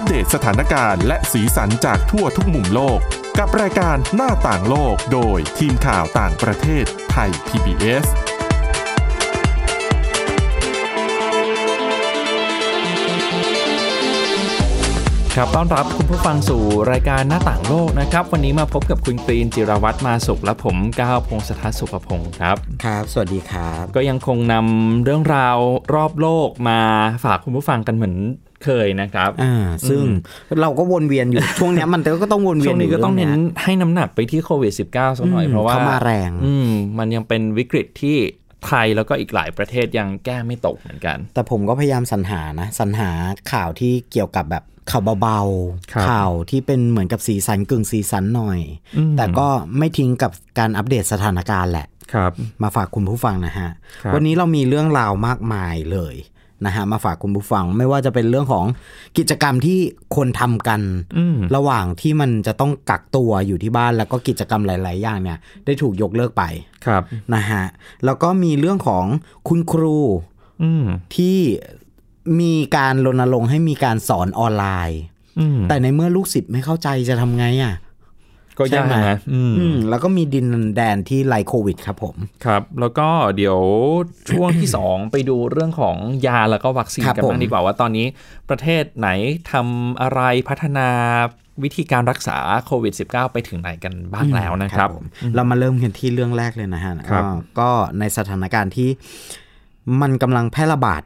อัปเดตสถานการณ์และสีสันจากทั่วทุกมุมโลก กับรายการหน้าต่างโลกโดยทีมข่าวต่างประเทศไทย PBS ครับต้อนรับคุณผู้ฟังสู่รายการหน้าต่างโลกนะครับ วันนี้มาพบกับคุณกรีนจิรวัตรมาสุขและผมก้าวพงศธรสุภพงศ์ครับ ครับ สวัสดีครับ ก็ยังคงนำเรื่องราวรอบโลกมาฝากคุณผู้ฟังกันเหมือน เคยนะครับ อ่า ซึ่งเราก็วนเวียนอยู่ ช่วงเนี้ยมันก็ต้องวนเวีช่ยนวงนี้ก็ต้องเน้นยู่ให้น้ำหนักไปที่โควิด -19 สักหน่อยอืมเพราะว่าเขามาแรง อืม มันยังเป็นวิกฤตที่ไทยแล้วก็อีกหลายประเทศยังแก้ไม่ตกเหมือนกัน แต่ผมก็พยายามสรรหานะสรรหาข่าวที่เกี่ยวกับแบบข่าวเบาครับๆข่าวที่เป็นเหมือนกับสีสันกึ่งสีสันหน่อย แต่ก็ไม่ทิ้งกับการอัปเดตสถานการณ์แหละ ครับ มาฝากคุณผู้ฟังนะฮะครับวันนี้เรามีเรื่องราวมากมายเลย นะฮะมาฝากคุณผู้ฟังไม่ว่าจะเป็นเรื่องของกิจกรรมที่คนทำกันอืมระหว่างที่มันจะต้องกักตัวอยู่ที่บ้านแล้วก็กิจกรรมหลาย ๆ อย่างเนี่ย ได้ถูกยกเลิกไปครับนะฮะแล้วก็มีเรื่องของคุณครูอืมที่มีการรณรงค์ให้มีการสอนออนไลน์อืมแต่ในเมื่อลูกศิษย์ไม่เข้าใจจะทำไงอะ ก็ยากใช่ไหมนะอืมอืมแล้วก็มีดินแดนที่ไลโควิดครับผมครับ แล้วก็เดี๋ยวช่วงที่ 2 ไปดูเรื่องของยาแล้วก็วัคซีนครับกันบ้างผมดีกว่าว่าตอนนี้ประเทศไหนทำอะไรพัฒนาวิธีการรักษาโควิด -19 ไปถึงไหนกันบ้างแล้วนะครับผมเรามาเริ่มกันที่เรื่องแรกเลยนะฮะครับก็ก็ในสถานการณ์ที่มันกำลังแพร่ระบาด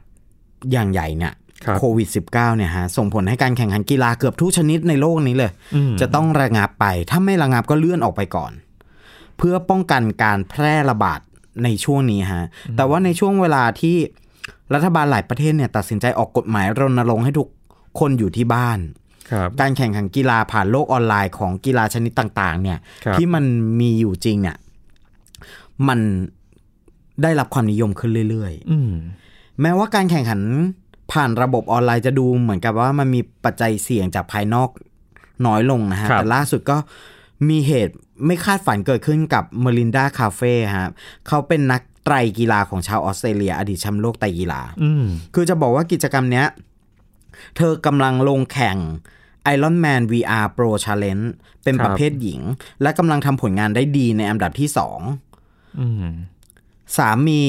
อย่างใหญ่เนี่ยครับ โควิด -19 เนี่ยฮะส่งผลให้การแข่งขันกีฬาเกือบทุกชนิดในโลกนี้เลยอืมจะต้องระงับไป ถ้าไม่ระงับก็เลื่อนออกไปก่อน เพื่อป้องกันการแพร่ระบาดในช่วงนี้ฮะ แต่ว่าในช่วงเวลาที่รัฐบาลหลายประเทศเนี่ยตัดสินใจออกกฎหมายรณรงค์ให้ทุกคนอยู่ที่บ้านครับการแข่งขันกีฬาผ่านโลกออนไลน์ของกีฬาชนิดต่าง ๆ เนี่ยครับที่มันมีอยู่จริงเนี่ยมันได้รับความนิยมขึ้นเรื่อยอืมๆแม้ว่าการแข่งขัน ผ่านระบบออนไลน์จะดูเหมือนกับว่ามันมีปัจจัยเสี่ยงจากภายนอกน้อยลงนะฮะครับแต่ล่าสุดก็มีเหตุไม่คาดฝันเกิดขึ้นกับเมลินดาคาเฟ่ฮะเขาเป็นนักไตรกีฬาของชาวออสเตรเลีย อดีตแชมป์โลกไตรกีฬาอืมคือจะบอกว่ากิจกรรมเนี้ย เธอกำลังลงแข่ง Iron Man VR Pro Challenge เป็นครับประเภทหญิง และกำลังทำผลงานได้ดีในอันดับที่สองอืมสามี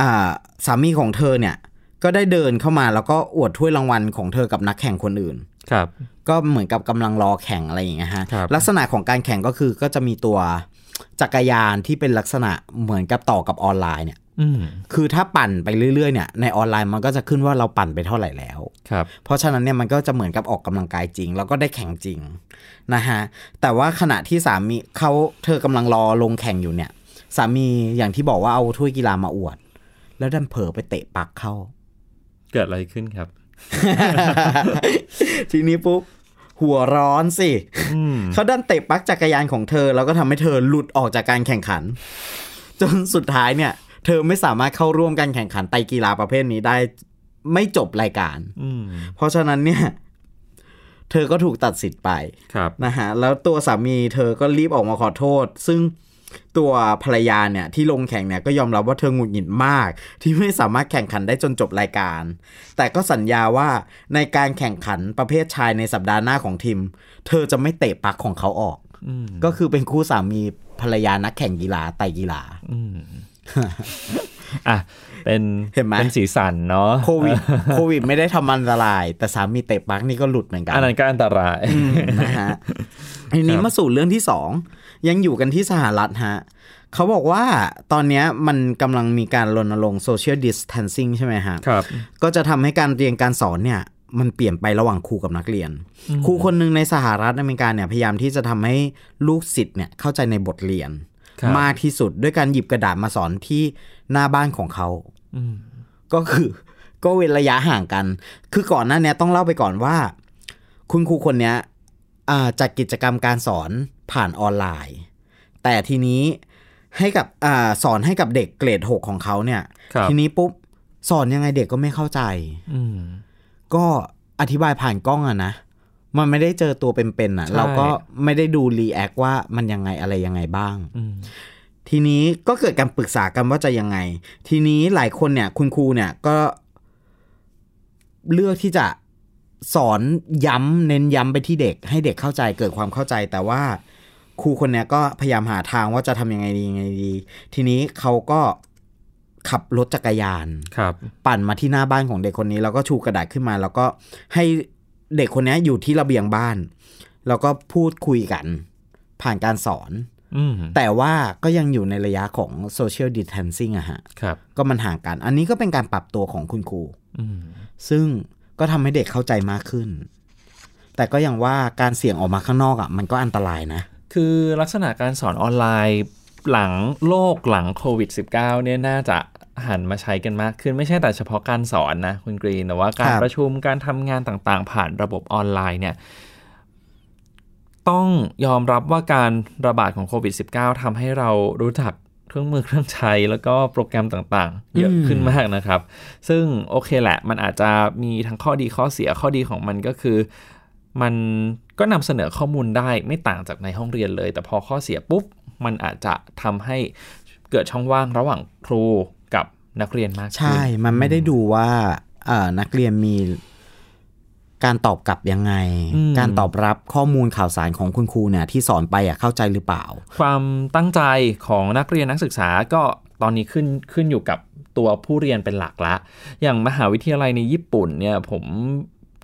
อ่าสามีของเธอเนี่ย ก็ได้เดินเข้ามาแล้วก็อวดถ้วยรางวัลของเธอกับนักแข่งคนอื่น ครับ ก็เหมือนกับกำลังรอแข่งอะไรอย่างเงี้ยฮะครับลักษณะของการแข่งก็คือก็จะมีตัวจักรยานที่เป็นลักษณะเหมือนกับต่อกับออนไลน์เนี่ยอืมคือถ้าปั่นไปเรื่อยๆเนี่ยในออนไลน์มันก็จะขึ้นว่าเราปั่นไปเท่าไหร่แล้วครับเพราะฉะนั้นเนี่ยมันก็จะเหมือนกับออกกำลังกายจริง แล้วก็ได้แข่งจริงนะฮะแต่ว่าขณะที่สามีเขาเธอกำลังรอลงแข่งอยู่เนี่ย สามีอย่างที่บอกว่าเอาถ้วยกีฬามาอวด แล้วดันเผลอไปเตะปักเข้า เกิดอะไรขึ้นครับ ทีนี้ปุ๊บหัวร้อนสิอืมเขาดันเตะปักจักรยานของเธอ แล้วก็ทำให้เธอหลุดออกจากการแข่งขัน จนสุดท้ายเนี่ย เธอไม่สามารถเข้าร่วมการแข่งขันไตรกีฬาประเภทนี้ได้ไม่จบรายการอืมเพราะฉะนั้นเนี่ย เธอก็ถูกตัดสิทธิ์ไปครับนะฮะแล้วตัวสามีเธอก็รีบออกมาขอโทษ ซึ่ง ตัวภรรยาเนี่ยที่ลงแข่งเนี่ยก็ยอมรับว่าเธอหงุดหงิดมาก ที่ไม่สามารถแข่งขันได้จนจบรายการ แต่ก็สัญญาว่าในการแข่งขันประเภทชายในสัปดาห์หน้าของทีม เธอจะไม่เตะปลักของเขาออกอืมก็คือเป็นคู่สามีภรรยานักแข่งกีฬาไตรกีฬาอืมอะเป็นเห็นไหมเป็นสีสันเนาะโควิดโควิด ไม่ได้ทำอันตราย แต่สามีเตะปลักนี่ก็หลุดเหมือนกันอันนั้นก็อันตรายนะฮะ ทีนี้มาสู่เรื่องที่สองยังอยู่กันที่สหรัฐฮะเขาบอกว่าตอนเนี้ยมันกำลังมีการรณรงค์ social distancing ใช่ไหมฮะครับ ก็จะทำให้การเรียนการสอนเนี่ย มันเปลี่ยนไประหว่างครูกับนักเรียน ครูคนหนึ่งในสหรัฐอเมริกาเนี่ยพยายามที่จะทำให้ลูกศิษย์เนี่ยเข้าใจในบทเรียนครับมากที่สุดด้วยการหยิบกระดาษมาสอนที่หน้าบ้านของเขาอืมก็คือก็เว้นระยะห่างกัน คือก่อนหน้าเนี้ยต้องเล่าไปก่อนว่า คุณครูคนเนี้ยอ่า จัดกิจกรรมการสอนผ่านออนไลน์ แต่ทีนี้ให้กับอ่าสอนให้กับเด็กเกรดหกของเขาเนี่ยครับทีนี้ปุ๊บสอนยังไงเด็กก็ไม่เข้าใจอืมก็อธิบายผ่านกล้องอะนะมันไม่ได้เจอตัวเป็นๆอะใช่เราก็ไม่ได้ดูรีแอคว่ามันยังไงอะไรยังไงบ้างอืมทีนี้ก็เกิดการปรึกษากันว่าจะยังไง ทีนี้หลายคนเนี่ย คุณครูเนี่ยก็เลือกที่จะ สอนย้ำเน้นย้ำไปที่เด็ก ให้เด็กเข้าใจเกิดความเข้าใจ แต่ว่าครูคนเนี้ยก็พยายามหาทางว่าจะทำยังไงดียังไงดี ทีนี้เขาก็ขับรถจักรยานครับ ปั่นมาที่หน้าบ้านของเด็กคนนี้ แล้วก็ชูกระดาษขึ้นมา แล้วก็ให้เด็กคนนี้อยู่ที่ระเบียงบ้าน แล้วก็พูดคุยกัน ผ่านการสอนอืมแต่ว่าก็ยังอยู่ในระยะของ social distancing อะฮะ ครับ ก็มันห่างกัน อันนี้ก็เป็นการปรับตัวของคุณครูอืมซึ่ง ก็ทำให้เด็กเข้าใจมากขึ้น แต่ก็ยังว่าการเสี่ยงออกมาข้างนอกอะมันก็อันตรายนะ คือลักษณะการสอนออนไลน์หลังโลกหลังโควิด -19 เนี่ยน่าจะหันมาใช้กันมากขึ้นไม่ใช่แต่เฉพาะการสอนนะคุณกรีนแต่ว่าการครับประชุมการทำงานต่างๆ ผ่านระบบออนไลน์เนี่ยต้องยอมรับว่าการระบาดของโควิด -19 ทำให้เรารู้จัก เครื่องมือเครื่องใช้แล้วก็โปรแกรมต่างๆ เยอะขึ้นมากนะครับ ซึ่งโอเคแหละ มันอาจจะมีทั้งข้อดีข้อเสียข้อดีของมันก็คือ มันก็นำเสนอข้อมูลได้ไม่ต่างจากในห้องเรียนเลย แต่พอข้อเสียปุ๊บ มันอาจจะทำให้เกิดช่องว่างระหว่างครูกับนักเรียนมากขึ้นใช่ มันไม่ได้ดูว่าเอ่อนักเรียนมี การตอบกลับยังไงอืมการตอบรับข้อมูลข่าวสารของคุณครูเนี่ยที่สอนไปอะเข้าใจหรือเปล่า ความตั้งใจของนักเรียนนักศึกษาก็ตอนนี้ขึ้นขึ้นอยู่กับตัวผู้เรียนเป็นหลักละ อย่างมหาวิทยาลัยในญี่ปุ่นเนี่ยผม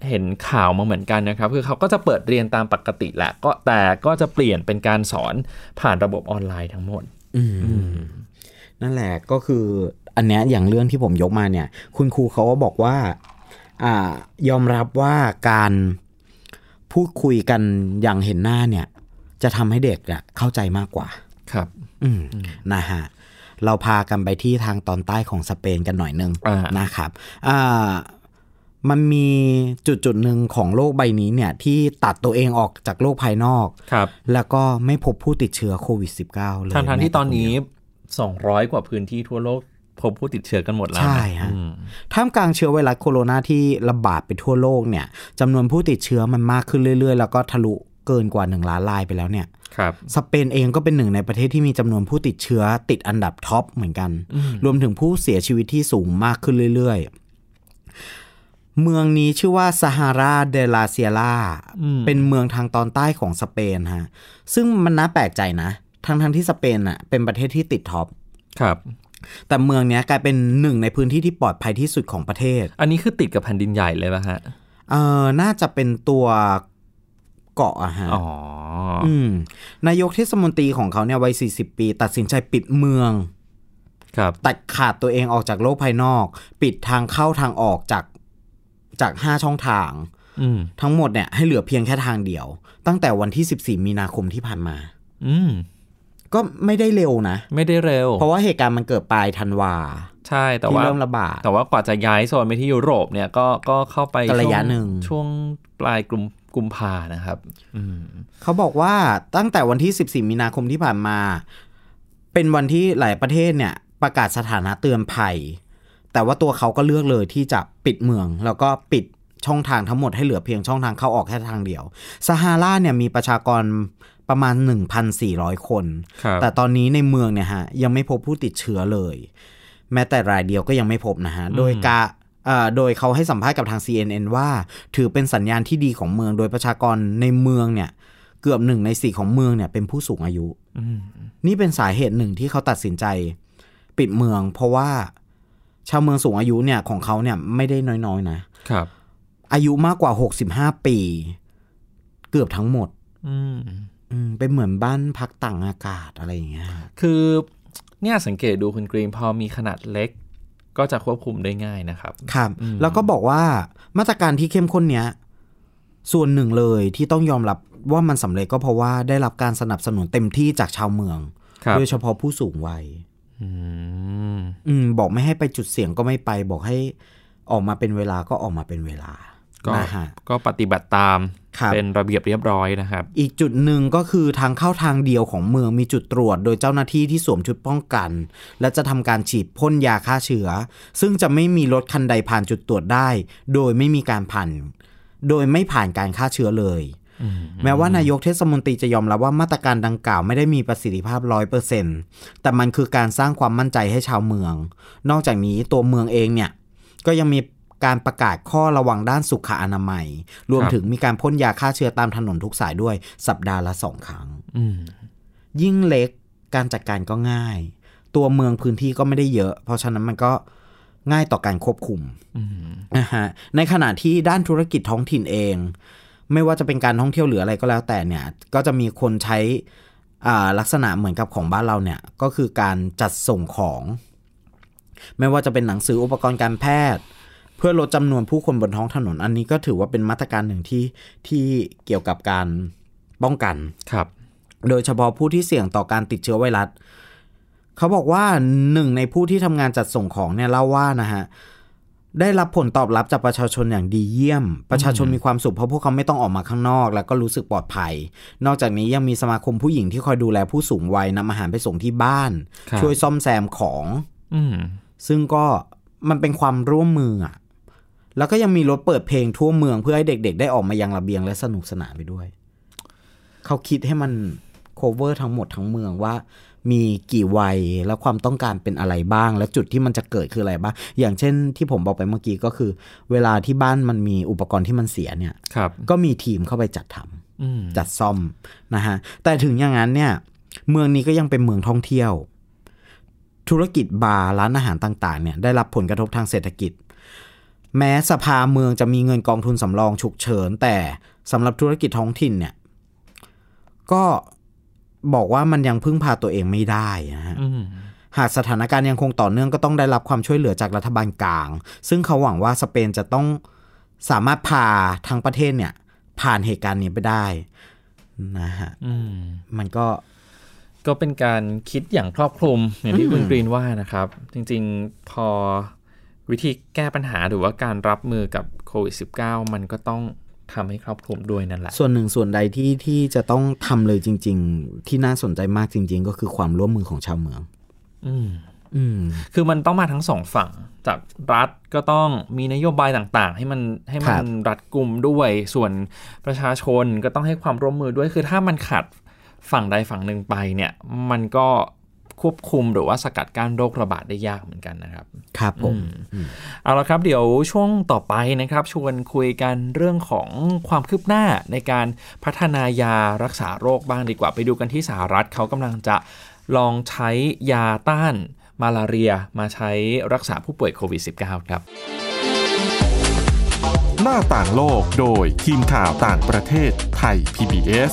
เห็นข่าวมาเหมือนกันนะครับ คือเขาก็จะเปิดเรียนตามปกติแหละก็แต่ก็จะเปลี่ยนเป็นการสอนผ่านระบบออนไลน์ทั้งหมดอืมนั่นแหละก็คืออันเนี้ยอย่างเรื่องที่ผมยกมาเนี่ย คุณครูเขาก็บอกว่า อ่ายอมรับว่าการพูดคุยกันอย่างเห็นหน้าเนี่ย จะทำให้เด็กอะเข้าใจมากกว่า ครับ อืมนะฮะเราพากันไปที่ทางตอนใต้ของสเปนกันหน่อยนึงอ่านะครับอ่ามันมีจุดจุดหนึ่งของโลกใบนี้เนี่ย ที่ตัดตัวเองออกจากโลกภายนอกครับ แล้วก็ไม่พบผู้ติดเชื้อโควิด -19 เลยทั้งทที่แม้ตอนนี้คเดียว200 กว่าพื้นที่ทั่วโลก พบผู้ติดเชื้อกันหมดแล้วนะใช่ฮะอืมท่ามกลางเชื้อไวรัสโคโรนาที่ระบาดไปทั่วโลกเนี่ยจำนวนผู้ติดเชื้อมันมากขึ้นเรื่อย ๆ แล้วก็ทะลุเกินกว่า 1 ล้านรายไปแล้วเนี่ยครับสเปนเองก็เป็นหนึ่งในประเทศที่มีจำนวนผู้ติดเชื้อติดอันดับท็อปเหมือนกัน รวมถึงผู้เสียชีวิตที่สูงมากขึ้นเรื่อยๆ เมืองนี้ชื่อว่าซาฮาราเดลาเซียลาเป็นเมืองทางตอนใต้ของสเปนฮะซึ่งมันน่าแปลกใจนะ ทั้งทั้งๆที่สเปนอะเป็นประเทศที่ติดท็อปครับ แต่เมืองเนี้ยกลายเป็นหนึ่งในพื้นที่ที่ปลอดภัยที่สุดของประเทศ อันนี้คือติดกับแผ่นดินใหญ่เลยป่ะฮะเออน่าจะเป็นตัวเกาะอะฮะอ๋ออืมนายกเทศมนตรีของเขาเนี่ยวัย40 ปี ตัดสินใจปิดเมืองครับตัดขาดตัวเองออกจากโลกภายนอก ปิดทางเข้าทางออกจากจาก5ช่องทางอืมทั้งหมดเนี่ยให้เหลือเพียงแค่ทางเดียว ตั้งแต่วันที่ 14 มีนาคมที่ผ่านมา อืม ก็ไม่ได้เร็วนะ ไม่ได้เร็ว เพราะว่าเหตุการณ์มันเกิดปลายธันวา ใช่แต่ที่ว่าเริ่มระบาดแต่ว่ากว่าจะย้ายโซนไปที่ยุโรปเนี่ยก็ก็เข้าไปก็ระยะช่วหนึ่งช่วงปลายกุมกุมภานะครับอืมเขาบอกว่าตั้งแต่วันที่ 14 มีนาคมที่ผ่านมา เป็นวันที่หลายประเทศเนี่ย ประกาศสถานะเตือนภัย แต่ว่าตัวเขาก็เลือกเลยที่จะปิดเมือง แล้วก็ปิดช่องทางทั้งหมดให้เหลือเพียงช่องทางเข้าออกแค่ทางเดียวซาฮาราเนี่ยมีประชากร ประมาณ 1,400 คนครับแต่ตอนนี้ในเมืองเนี่ยฮะยังไม่พบผู้ติดเชื้อเลย แม้แต่รายเดียวก็ยังไม่พบนะฮะ โดยกาเอ่อโดยเขาให้สัมภาษณ์กับทาง CNN ว่า ถือเป็นสัญญาณที่ดีของเมือง โดยประชากรในเมืองเนี่ย เกือบหนึ่งในสี่ของเมืองเนี่ยเป็นผู้สูงอายุอืมนี่เป็นสาเหตุหนึ่งที่เขาตัดสินใจ ปิดเมือง เพราะว่าชาวเมืองสูงอายุเนี่ยของเขาเนี่ยไม่ได้น้อยๆนะครับ อายุมากกว่า65ปี เกือบทั้งหมดอืมอืม เป็นเหมือนบ้านพักต่างอากาศอะไรอย่างเงี้ย คือเนี่ยสังเกตดูคุณกรีนพอมีขนาดเล็ก ก็จะควบคุมได้ง่ายนะครับ ครับ แล้วก็บอกว่ามาตรการที่เข้มข้นเนี้ย ส่วนหนึ่งเลยที่ต้องยอมรับว่ามันสำเร็จก็เพราะว่าได้รับการสนับสนุนเต็มที่จากชาวเมืองครับโดยเฉพาะผู้สูงวัยอืมอืมบอกไม่ให้ไปจุดเสี่ยงก็ไม่ไป บอกให้ออกมาเป็นเวลาก็ออกมาเป็นเวลาก็นะฮะก็ปฏิบัติตามครับ เป็นระเบียบเรียบร้อยนะครับ อีกจุดหนึ่งก็คือทางเข้าทางเดียวของเมืองมีจุดตรวจ โดยเจ้าหน้าที่ที่สวมชุดป้องกัน และจะทำการฉีดพ่นยาฆ่าเชื้อ ซึ่งจะไม่มีรถคันใดผ่านจุดตรวจได้ โดยไม่มีการผ่านโดยไม่ผ่านการฆ่าเชื้อเลยแม้ว่านายกเทศมนตรีจะยอมรับว่ามาตรการดังกล่าวไม่ได้มีประสิทธิภาพร้อยเปอร์เซ็นแต่มันคือการสร้างความมั่นใจให้ชาวเมือง นอกจากนี้ตัวเมืองเองเนี่ย ก็ยังมี การประกาศข้อระวังด้านสุขอนามัย รวมครับถึงมีการพ่นยาฆ่าเชื้อตามถนนทุกสายด้วยสัปดาห์ละสองครั้งอืมยิ่งเล็กการจัดการก็ง่าย ตัวเมืองพื้นที่ก็ไม่ได้เยอะ เพราะฉะนั้นมันก็ง่ายต่อการควบคุมอืมนะฮะในขณะที่ด้านธุรกิจท้องถิ่นเอง ไม่ว่าจะเป็นการท่องเที่ยวหรืออะไรก็แล้วแต่เนี่ย ก็จะมีคนใช้อ่าลักษณะเหมือนกับของบ้านเราเนี่ย ก็คือการจัดส่งของ ไม่ว่าจะเป็นหนังสืออุปกรณ์การแพทย์ เพื่อลดจำนวนผู้คนบนท้องถนน อันนี้ก็ถือว่าเป็นมาตรการหนึ่งที่ที่เกี่ยวกับการป้องกันครับ โดยเฉพาะผู้ที่เสี่ยงต่อการติดเชื้อไวรัสเขาบอกว่าหนึ่งในผู้ที่ทำงานจัดส่งของเนี่ยเล่าว่านะฮะได้รับผลตอบรับจากประชาชนอย่างดีเยี่ยม ประชาชนมีความสุขเพราะพวกเขาไม่ต้องออกมาข้างนอก แล้วก็รู้สึกปลอดภัย นอกจากนี้ยังมีสมาคมผู้หญิงที่คอยดูแลผู้สูงวัยนำอาหารไปส่งที่บ้านครับช่วยซ่อมแซมของอืมซึ่งก็มันเป็นความร่วมมืออะ แล้วก็ยังมีรถเปิดเพลงทั่วเมืองเพื่อให้เด็ก ๆ ได้ออกมายังระเบียงและสนุกสนานไปด้วย เขาคิดให้มัน cover ทั้งหมดทั้งเมืองว่า มีกี่วัยและความต้องการเป็นอะไรบ้าง และจุดที่มันจะเกิดคืออะไรบ้าง อย่างเช่นที่ผมบอกไปเมื่อกี้ก็คือ เวลาที่บ้านมันมีอุปกรณ์ที่มันเสียเนี่ยครับก็มีทีมเข้าไปจัดทำอืมจัดซ่อมนะฮะแต่ถึงอย่างนั้นเนี่ย เมืองนี้ก็ยังเป็นเมืองท่องเที่ยว ธุรกิจบาร์ร้านอาหารต่าง ๆ เนี่ยได้รับผลกระทบทางเศรษฐกิจ แม้สภาเมืองจะมีเงินกองทุนสำรองฉุกเฉิน แต่สำหรับธุรกิจท้องถิ่นเนี่ย ก็บอกว่ามันยังพึ่งพาตัวเองไม่ได้นะฮะอืมหากสถานการณ์ยังคงต่อเนื่องก็ต้องได้รับความช่วยเหลือจากรัฐบาลกลาง ซึ่งเขาหวังว่าสเปนจะต้องสามารถพาทั้งประเทศเนี่ย ผ่านเหตุการณ์นี้ไปได้นะฮะอืมมันก็ก็เป็นการคิดอย่างครอบคลุมอย่างที่คุณกรีนว่านะครับ จริง ๆ พอ วิธีแก้ปัญหาหรือว่าการรับมือกับโควิด -19 มันก็ต้องทำให้ครอบคลุมด้วยนั่นแหละ ส่วนหนึ่งส่วนใดที่ที่จะต้องทำเลยจริง ๆ ที่น่าสนใจมากจริง ๆ ก็คือความร่วมมือของชาวเมือง อืมอืมคือมันต้องมาทั้งสองฝั่ง จากรัฐก็ต้องมีนโยบายต่างๆ ให้มันให้มัครันบรัดกลุ่มด้วย ส่วนประชาชนก็ต้องให้ความร่วมมือด้วย คือถ้ามันขัดฝั่งใดฝั่งหนึ่งไปเนี่ย มันก็ ควบคุมหรือว่าสกัดกั้นโรคระบาดได้ยากเหมือนกันนะครับ ครับผมเอาละครับเดี๋ยวช่วงต่อไปนะครับ ชวนคุยกันเรื่องของความคืบหน้าในการพัฒนายารักษาโรคบ้างดีกว่าไปดูกันที่สหรัฐเขากำลังจะลองใช้ยาต้านมาลาเรียมาใช้รักษาผู้ป่วยโควิด -19 ครับ หน้าต่างโลกโดยทีมข่าวต่างประเทศไทย PBS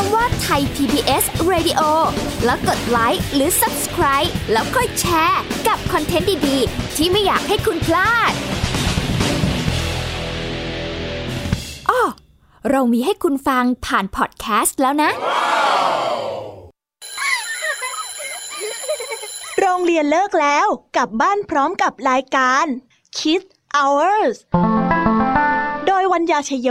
คำว่าไทย PBS Radio แล้วกดไลค์หรือ Subscribe แล้วค่อยแชร์ กับคอนเทนต์ดี ๆ ที่ไม่อยากให้คุณพลาดอ้อเรามีให้คุณฟังผ่านพอดแคสต์แล้วนะ โรงเรียนเลิกแล้วกลับบ้านพร้อมกับรายการ Kids Hours โดยวัญญาชยโย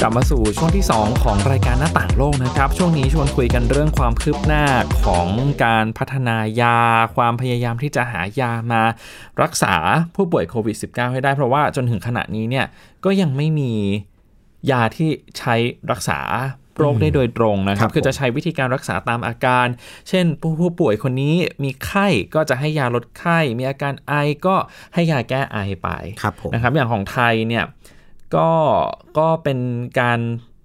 กลับมาสู่ช่วงที่ 2 ของรายการหน้าต่างโลกนะครับ ช่วงนี้ชวนคุยกันเรื่องความคืบหน้าของการพัฒนายา ความพยายามที่จะหายามารักษาผู้ป่วยโควิด -19 ให้ได้ เพราะว่าจนถึงขณะนี้เนี่ยก็ยังไม่มียาที่ใช้รักษาโรคได้โดยตรงนะคครัรับบคือจะใช้วิธีการรักษาตามอาการ เช่นผู้ผู้ป่วยคนนี้มีไข้ก็จะให้ยาลดไข้ มีอาการไอก็ให้ยาแก้ไอไปครับผมนะครับอย่างของไทยเนี่ย ก็ก็เป็นการ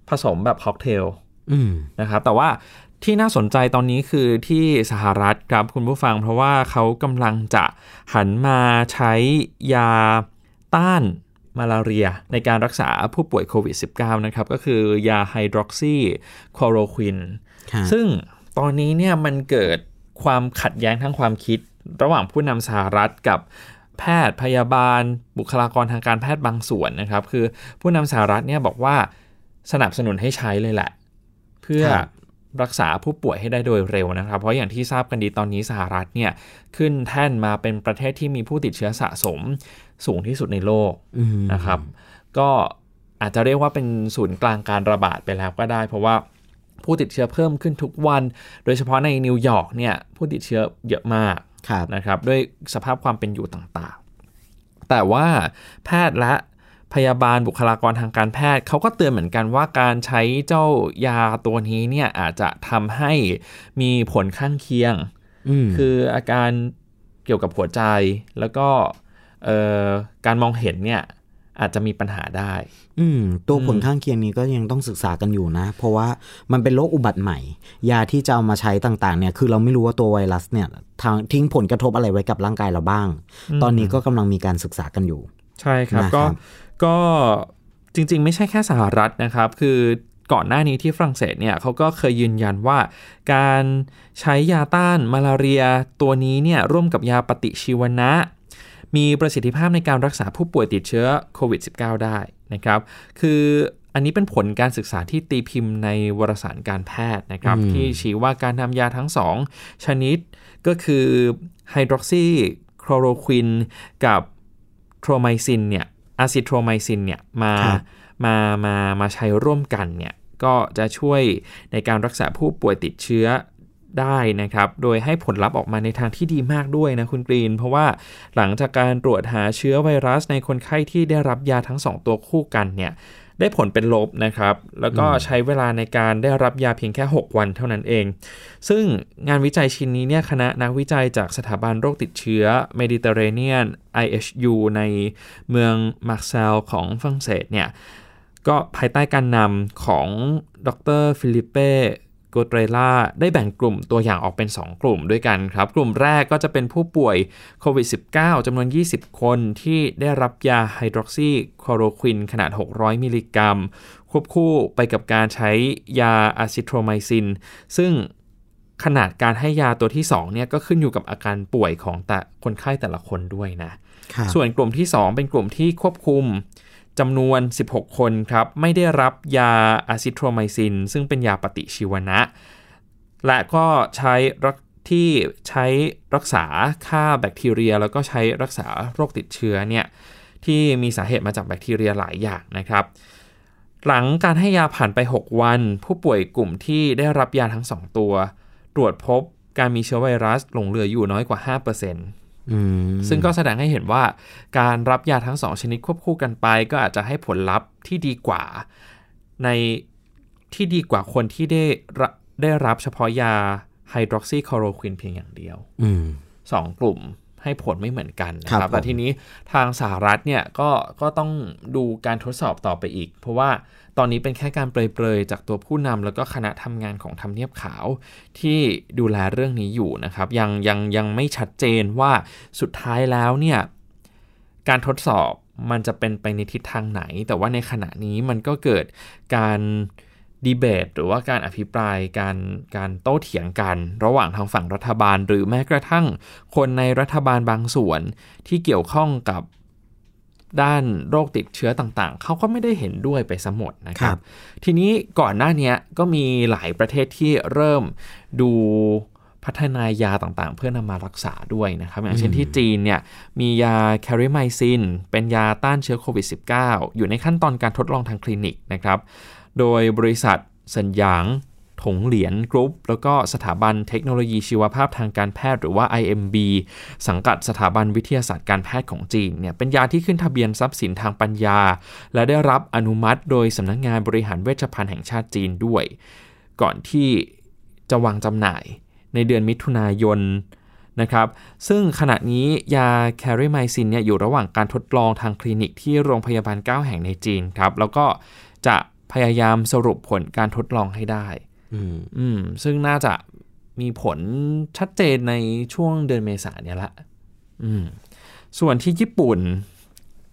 ผสมแบบค็อกเทลอืมนะครับ แต่ว่าที่น่าสนใจตอนนี้คือที่สหรัฐครับคุณผู้ฟัง เพราะว่าเขากำลังจะหันมาใช้ยาต้านมาลาเรียในการรักษาผู้ป่วยโควิด -19 นะครับ ก็คือยาไฮดรอกซีคลอโรควินฮะซึ่งตอนนี้เนี่ยมันเกิดความขัดแย้งทางความคิด ระหว่างผู้นำสหรัฐกับ แพทย์พยาบาล บุคลากรทางการแพทย์บางส่วนนะครับ คือผู้นำสหรัฐเนี่ยบอกว่าสนับสนุนให้ใช้เลยแหละ เพื่อรักษาผู้ป่วยให้ได้โดยเร็วนะครับ เพราะอย่างที่ทราบกันดีตอนนี้สหรัฐเนี่ยขึ้นแท่นมาเป็นประเทศที่มีผู้ติดเชื้อสะสมสูงที่สุดในโลกนะครับ ก็อาจจะเรียกว่าเป็นศูนย์กลางการระบาดไปแล้วก็ได้ เพราะว่าผู้ติดเชื้อเพิ่มขึ้นทุกวัน โดยเฉพาะในนิวยอร์กเนี่ยผู้ติดเชื้อเยอะมาก นะครับด้วยสภาพความเป็นอยู่ต่างๆ แต่ว่าแพทย์และพยาบาลบุคลากรทางการแพทย์เขาก็เตือนเหมือนกันว่าการใช้เจ้ายาตัวนี้เนี่ยอาจจะทำให้มีผลข้างเคียงอืมคืออาการเกี่ยวกับหัวใจแล้วก็เอ่อการมองเห็นเนี่ย อาจจะมีปัญหาได้ อืม ตัวผลข้างเคียงนี้ก็ยังต้องศึกษากันอยู่นะ เพราะว่ามันเป็นโรคอุบัติใหม่ ยาที่จะเอามาใช้ต่างๆ เนี่ย คือเราไม่รู้ว่าตัวไวรัสเนี่ยทางทิ้งผลกระทบอะไรไว้กับร่างกายเราบ้าง ตอนนี้ก็กำลังมีการศึกษากันอยู่ ใช่ครับนะครับ ก็ ก็จริง ๆ ไม่ใช่แค่สหรัฐนะครับ คือก่อนหน้านี้ที่ฝรั่งเศสเนี่ยเขาก็เคยยืนยันว่า การใช้ยาต้านมาลาเรียตัวนี้เนี่ยร่วมกับยาปฏิชีวนะ มีประสิทธิภาพในการรักษาผู้ป่วยติดเชื้อโควิด -19 ได้นะครับ คืออันนี้เป็นผลการศึกษาที่ตีพิมพ์ในวารสารการแพทย์นะครับอืมที่ชี้ว่าการนำยาทั้งสองชนิดก็คือไฮดรอกซีคลอโรควินกับโทรไมซินเนี่ยอะซิโทรไมซินเนี่ยมาครับมามามาใช้ร่วมกันเนี่ยก็จะช่วยในการรักษาผู้ป่วยติดเชื้อ ได้นะครับ โดยให้ผลลัพธ์ออกมาในทางที่ดีมากด้วยนะคุณกรีน เพราะว่าหลังจากการตรวจหาเชื้อไวรัสในคนไข้ที่ได้รับยาทั้งสองตัวคู่กันเนี่ยได้ผลเป็นลบนะครับ แล้วก็ใช้เวลาในการได้รับยาเพียงแค่ 6 วันเท่านั้นเอง ซึ่งงานวิจัยชิ้นนี้เนี่ยคณะนักวิจัยจากสถาบันโรคติดเชื้อ Mediterranean IHU ในเมืองมาร์เซลของฝรั่งเศสเนี่ยก็ภายใต้การนำของดรฟิลิปเป้ โกเตรล่าได้แบ่งกลุ่มตัวอย่างออกเป็น 2 กลุ่มด้วยกันครับ กลุ่มแรกก็จะเป็นผู้ป่วยโควิด -19 จำนวน 20 คนที่ได้รับยาไฮดรอกซีคลอโรควินขนาด 600 มิลลิกรัม ควบคู่ไปกับการใช้ยาอะซิโทรไมซิน ซึ่งขนาดการให้ยาตัวที่ 2 เนี่ยก็ขึ้นอยู่กับอาการป่วยของแต่คนไข้แต่ละคนด้วยนะครับส่วนกลุ่มที่ 2 เป็นกลุ่มที่ควบคุม จำนวน 16 คนครับไม่ได้รับยาอะซิโทรไมซิน ซึ่งเป็นยาปฏิชีวนะ และก็ใช้รักที่ใช้รักษาฆ่าแบคทีเรีย แล้วก็ใช้รักษาโรคติดเชื้อเนี่ยที่มีสาเหตุมาจากแบคทีเรียหลายอย่างนะครับ หลังการให้ยาผ่านไป 6 วัน ผู้ป่วยกลุ่มที่ได้รับยาทั้ง 2 ตัว ตรวจพบการมีเชื้อไวรัสหลงเหลืออยู่น้อยกว่า5%อืม ซึ่งก็แสดงให้เห็นว่าการรับยาทั้งสองชนิดควบคู่กันไป ก็อาจจะให้ผลลัพธ์ที่ดีกว่า ในที่ดีกว่าคนที่ได้รับได้รับเฉพาะยาไฮดรอกซีคลอโรควินเพียงอย่างเดียวอืมสองกลุ่ม ให้ผลไม่เหมือนกันนะคครัรับบผมแต่ทีนี้ทางสหรัฐเนี่ยก็ก็ต้องดูการทดสอบต่อไปอีก เพราะว่าตอนนี้เป็นแค่การเปรยๆ จากตัวผู้นำแล้วก็คณะทำงานของทำเนียบขาวที่ดูแลเรื่องนี้อยู่นะครับ ยังยังยังไม่ชัดเจนว่าสุดท้ายแล้วเนี่ยการทดสอบมันจะเป็นไปในทิศทางไหน แต่ว่าในขณะนี้มันก็เกิดการ ดีเบตหรือว่าการอภิปรายการการโต้เถียงกันระหว่างทางฝั่งรัฐบาล หรือแม้กระทั่งคนในรัฐบาลบางส่วนที่เกี่ยวข้องกับด้านโรคติดเชื้อต่างๆ เขาก็ไม่ได้เห็นด้วยไปสมหมดนะครัครับบทีนี้ก่อนหน้าเนี้ยก็มีหลายประเทศที่เริ่มดูพัฒนายาต่างๆ เพื่อนำมารักษาด้วยนะครับ อย่างเช่นที่จีนเนี่ยมียาแคริไมซินเป็นยาต้านเชื้อโควิด -19 อยู่ในขั้นตอนการทดลองทางคลินิกนะครับ โดยบริษัทสัญญางถงเหรียญกรุ๊ปแล้วก็สถาบันเทคโนโลยีชีวภาพทางการแพทย์หรือว่า IMB สังกัดสถาบันวิทยาศาสตร์การแพทย์ของจีนเนี่ยเป็นยาที่ขึ้นทะเบียนทรัพย์สินทางปัญญา และได้รับอนุมัติโดยสำนักงงานบริหารเวชภัณฑ์แห่งชาติจีนด้วย ก่อนที่จะวางจำหน่ายในเดือนมิถุนายนนะครับ ซึ่งขณะนี้ยาแคริไมซินเนี่ยอยู่ระหว่างการทดลองทางคลินิกที่โรงพยาบาล 9 แห่งในจีนครับ แล้วก็จะ พยายามสรุปผลการทดลองให้ได้อืมอืมซึ่งน่าจะมีผลชัดเจนในช่วงเดือนเมษาเนี่ยละ อืม ส่วนที่ญี่ปุ่น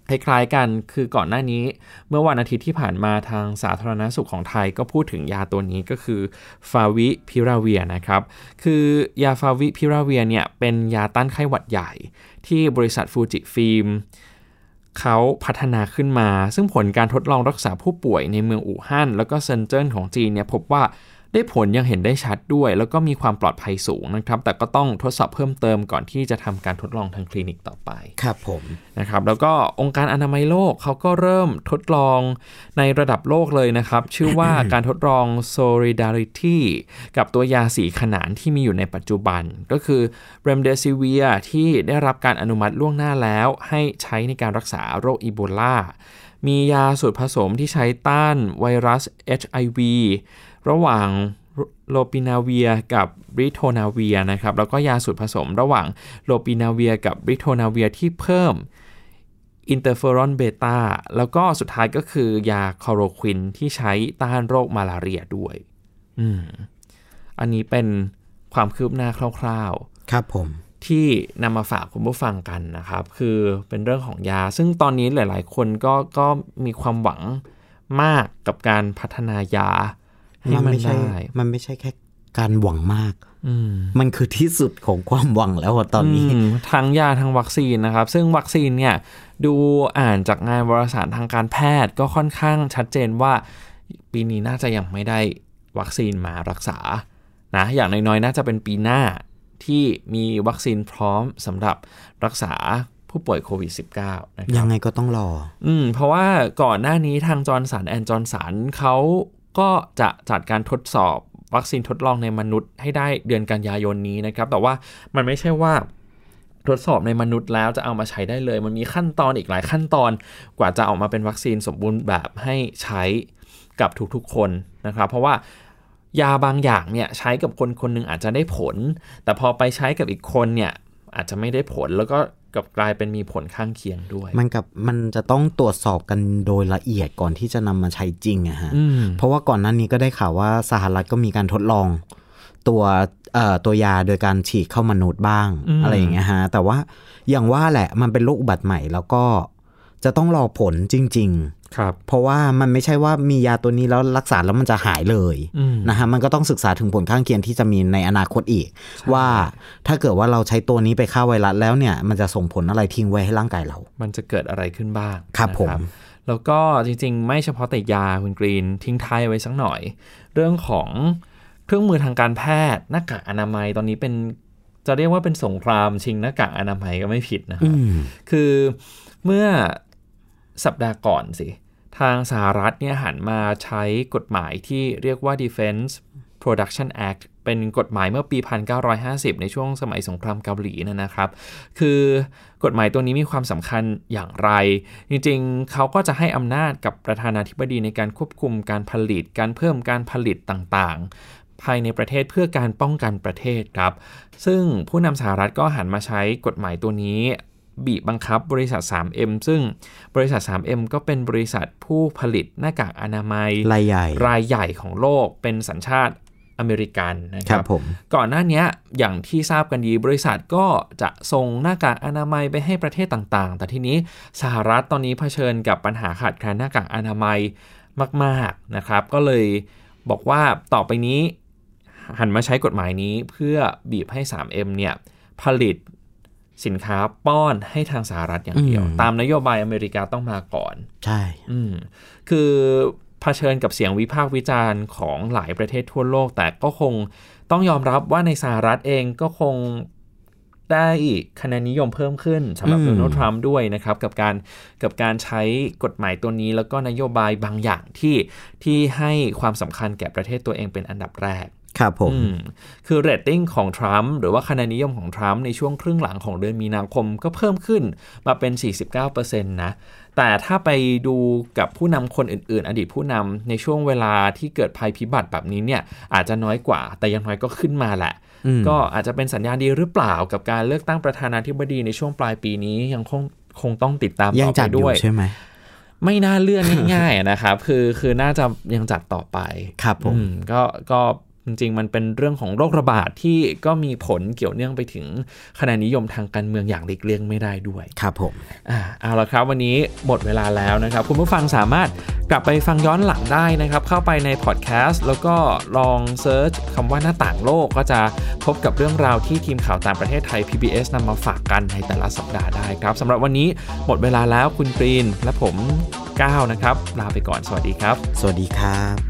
คล้ายๆกันคือก่อนหน้านี้เมื่อวันอาทิตย์ที่ผ่านมาทางสาธารณสุขของไทยก็พูดถึงยาตัวนี้ก็คือฟาวิพิราเวียนะครับ คือยาฟาวิพิราเวียเนี่ยเป็นยาต้านไข้หวัดใหญ่ ที่บริษัท Fujifilm เขาพัฒนาขึ้นมา ซึ่งผลการทดลองรักษาผู้ป่วยในเมืองอู่ฮั่นแล้วก็เซินเจิ้นของจีนเนี่ยพบว่า ได้ผลอย่างเห็นได้ชัดด้วย แล้วก็มีความปลอดภัยสูงนะครับ แต่ก็ต้องทดสอบเพิ่มเติมก่อนที่จะทำการทดลองทางคลินิกต่อไป ครับผมนะครับแล้วก็องค์การอนามัยโลกเขาก็เริ่มทดลองในระดับโลกเลยนะครับ ชื่อว่าการทดลอง Solidarity กับตัวยาสีขนานที่มีอยู่ในปัจจุบัน ก็คือ Remdesivir ที่ได้รับการอนุมัติล่วงหน้าแล้ว ให้ใช้ในการรักษาโรคอีโบลามียาสูตรผสมที่ใช้ต้านไวรัส HIV ระหว่างโลปินาเวียกับริโทนาเวียนะครับแล้วก็ยาสูตรผสมระหว่างโลปินาเวียกับริโทนาเวียที่เพิ่มอินเตอร์เฟอรอนเบต้าแล้วก็สุดท้ายก็คือยาคลอโรควินที่ใช้ต้านโรคมาลาเรียด้วย อืม อันนี้เป็นความคืบหน้าคร่าวๆ ครับผม ที่นำมาฝากคุณผู้ฟังกันนะครับ คือเป็นเรื่องของยา ซึ่งตอนนี้หลาย ๆ คนก็ก็มีความหวังมากกับการพัฒนายา ให้มันมันไม่ใช่ได้มันไม่ใช่แค่การหวังมากอืมมันคือที่สุดของความหวังแล้วอะตอนนี้มทั้งยาทั้งวัคซีนนะครับ ซึ่งวัคซีนเนี่ยดูอ่านจากงานวารสารทางการแพทย์ก็ค่อนข้างชัดเจนว่า ปีนี้น่าจะยังไม่ได้วัคซีนมารักษานะอย่างน้อยๆน่าจะเป็นปีหน้าที่มีวัคซีนพร้อมสำหรับรักษาผู้ป่วยโควิด -19 นะคยัรับงไงก็ต้องรอ อืมเพราะว่าก่อนหน้านี้ทาง Johnson and Johnson เขา ก็จะจัดการทดสอบวัคซีนทดลองในมนุษย์ให้ได้เดือนกันยายนนี้นะครับ แต่ว่ามันไม่ใช่ว่าทดสอบในมนุษย์แล้วจะเอามาใช้ได้เลย มันมีขั้นตอนอีกหลายขั้นตอนกว่าจะออกมาเป็นวัคซีนสมบูรณ์แบบให้ใช้กับทุกๆคนนะครับ เพราะว่ายาบางอย่างเนี่ยใช้กับคนคนหนึ่งอาจจะได้ผล แต่พอไปใช้กับอีกคนเนี่ยอาจจะไม่ได้ผลแล้วก็ กลับกลายเป็นมีผลข้างเคียงด้วย มันกับมันจะต้องตรวจสอบกันโดยละเอียดก่อนที่จะนำมาใช้จริงอะฮะอืมเพราะว่าก่อนหน้านี้ก็ได้ข่าวว่าสหรัฐก็มีการทดลอง ตัวเอ่อตัวยาโดยการฉีดเข้ามนุษย์บ้างอืมอะไรอย่างเงี้ยฮะแต่ว่าอย่างว่าแหละมันเป็นโรคอุบัติใหม่แล้วก็จะต้องรอผลจริง ครับๆเพราะว่ามันไม่ใช่ว่ามียาตัวนี้แล้วรักษาแล้วมันจะหายเลยอืมนะฮะมันก็ต้องศึกษาถึงผลข้างเคียงที่จะมีในอนาคตอีก ว่าถ้าเกิดว่าเราใช้ตัวนี้ไปฆ่าไวรัสแล้วเนี่ย มันจะส่งผลอะไรทิ้งไว้ให้ร่างกายเรา มันจะเกิดอะไรขึ้นบ้างครับนะผมแล้วก็จริงๆ ไม่เฉพาะแต่ยาคุณกรีนทิ้งท้ายไว้สักหน่อย เรื่องของเครื่องมือทางการแพทย์หน้ากากอนามัยตอนนี้เป็นจะเรียกว่าเป็นสงครามชิงหน้ากากอนามัยก็ไม่ผิดนะคอืรับมคือเมื่อสัปดาห์ก่อนสิ ทางสหรัฐเนี่ยหันมาใช้กฎหมายที่เรียกว่า Defense Production Act เป็นกฎหมายเมื่อปี 1950 ในช่วงสมัยสงครามเกาหลีนะนะครับ คือกฎหมายตัวนี้มีความสำคัญอย่างไร จริงๆ เขาก็จะให้อำนาจกับประธานาธิบดีในการควบคุมการผลิต การเพิ่มการผลิตต่างๆ ภายในประเทศเพื่อการป้องกันประเทศครับ ซึ่งผู้นำสหรัฐก็หันมาใช้กฎหมายตัวนี้ บีบบังคับบริษัท 3M ซึ่งบริษัท 3M ก็เป็นบริษัทผู้ผลิตหน้ากากอนามัย รายใหญ่ รายใหญ่ของโลกเป็นสัญชาติอเมริกันนะคครัรับบผมก่อนหน้านี้อย่างที่ทราบกันดีบริษัทก็จะส่งหน้ากากอนามัยไปให้ประเทศต่างๆ แต่ทีนี้สหรัฐตอนนี้เผชิญกับปัญหาขาดแคลนหน้ากากอนามัยมากๆนะครับ ก็เลยบอกว่าต่อไปนี้หันมาใช้กฎหมายนี้เพื่อบีบให้ 3M เนี่ยผลิต สินค้าป้อนให้ทางสหรัฐอย่างเดียวอืมตามนโยบายอเมริกาต้องมาก่อน ใช่ อืมคือเผชิญกับเสียงวิพากษ์วิจารณ์ของหลายประเทศทั่วโลก แต่ก็คงต้องยอมรับว่าในสหรัฐเองก็คงได้คะแนนนิยมเพิ่มขึ้นสำหรับอืมโดนัลด์ทรัมป์ด้วยนะครับ กับการกับการใช้กฎหมายตัวนี้แล้วก็นโยบายบางอย่างที่ที่ให้ความสำคัญแก่ประเทศตัวเองเป็นอันดับแรก ครับผมอืมคือเรตติ้งของทรัมป์หรือว่าคะแนนนิยมของทรัมป์ในช่วงครึ่งหลังของเดือนมีนาคมก็เพิ่มขึ้นมาเป็น 49%นะแต่ถ้าไปดูกับผู้นำคนอื่น ๆ อดีตผู้นำในช่วงเวลาที่เกิดภัยพิบัติแบบนี้เนี่ยอาจจะน้อยกว่า แต่อยังน้อยก็ขึ้นมาแหละอืมก็อาจจะเป็นสัญญาณดีหรือเปล่ากับการเลือกตั้งประธานาธิบดีในช่วงปลายปีนี้ยังคงคงต้องติดตามยังต่อจัไปดอยู่ด้วยใช่ไหมไม่น่าเลื่อนง่ายๆนะครับ คือคือน่าจะยังจัดต่อไป ครับผมอืมก็ก็ จริงๆ มันเป็นเรื่องของโรคระบาดที่ก็มีผลเกี่ยวเนื่องไปถึงคะแนนนิยมทางการเมืองอย่างหลีกเลี่ยงไม่ได้ด้วย ครับผม อ่าเอาละครับ วันนี้หมดเวลาแล้วนะครับ คุณผู้ฟังสามารถกลับไปฟังย้อนหลังได้นะครับ เข้าไปในพอดแคสต์แล้วก็ลองเซิร์ชคำว่าหน้าต่างโลกก็จะพบกับเรื่องราวที่ทีมข่าวต่างประเทศไทย PBS นำมาฝากกันในแต่ละสัปดาห์ได้ครับสำหรับวันนี้หมดเวลาแล้วคุณกรีนและผมก้าวนะครับ ลาไปก่อนสวัสดีครับ สวัสดีครับ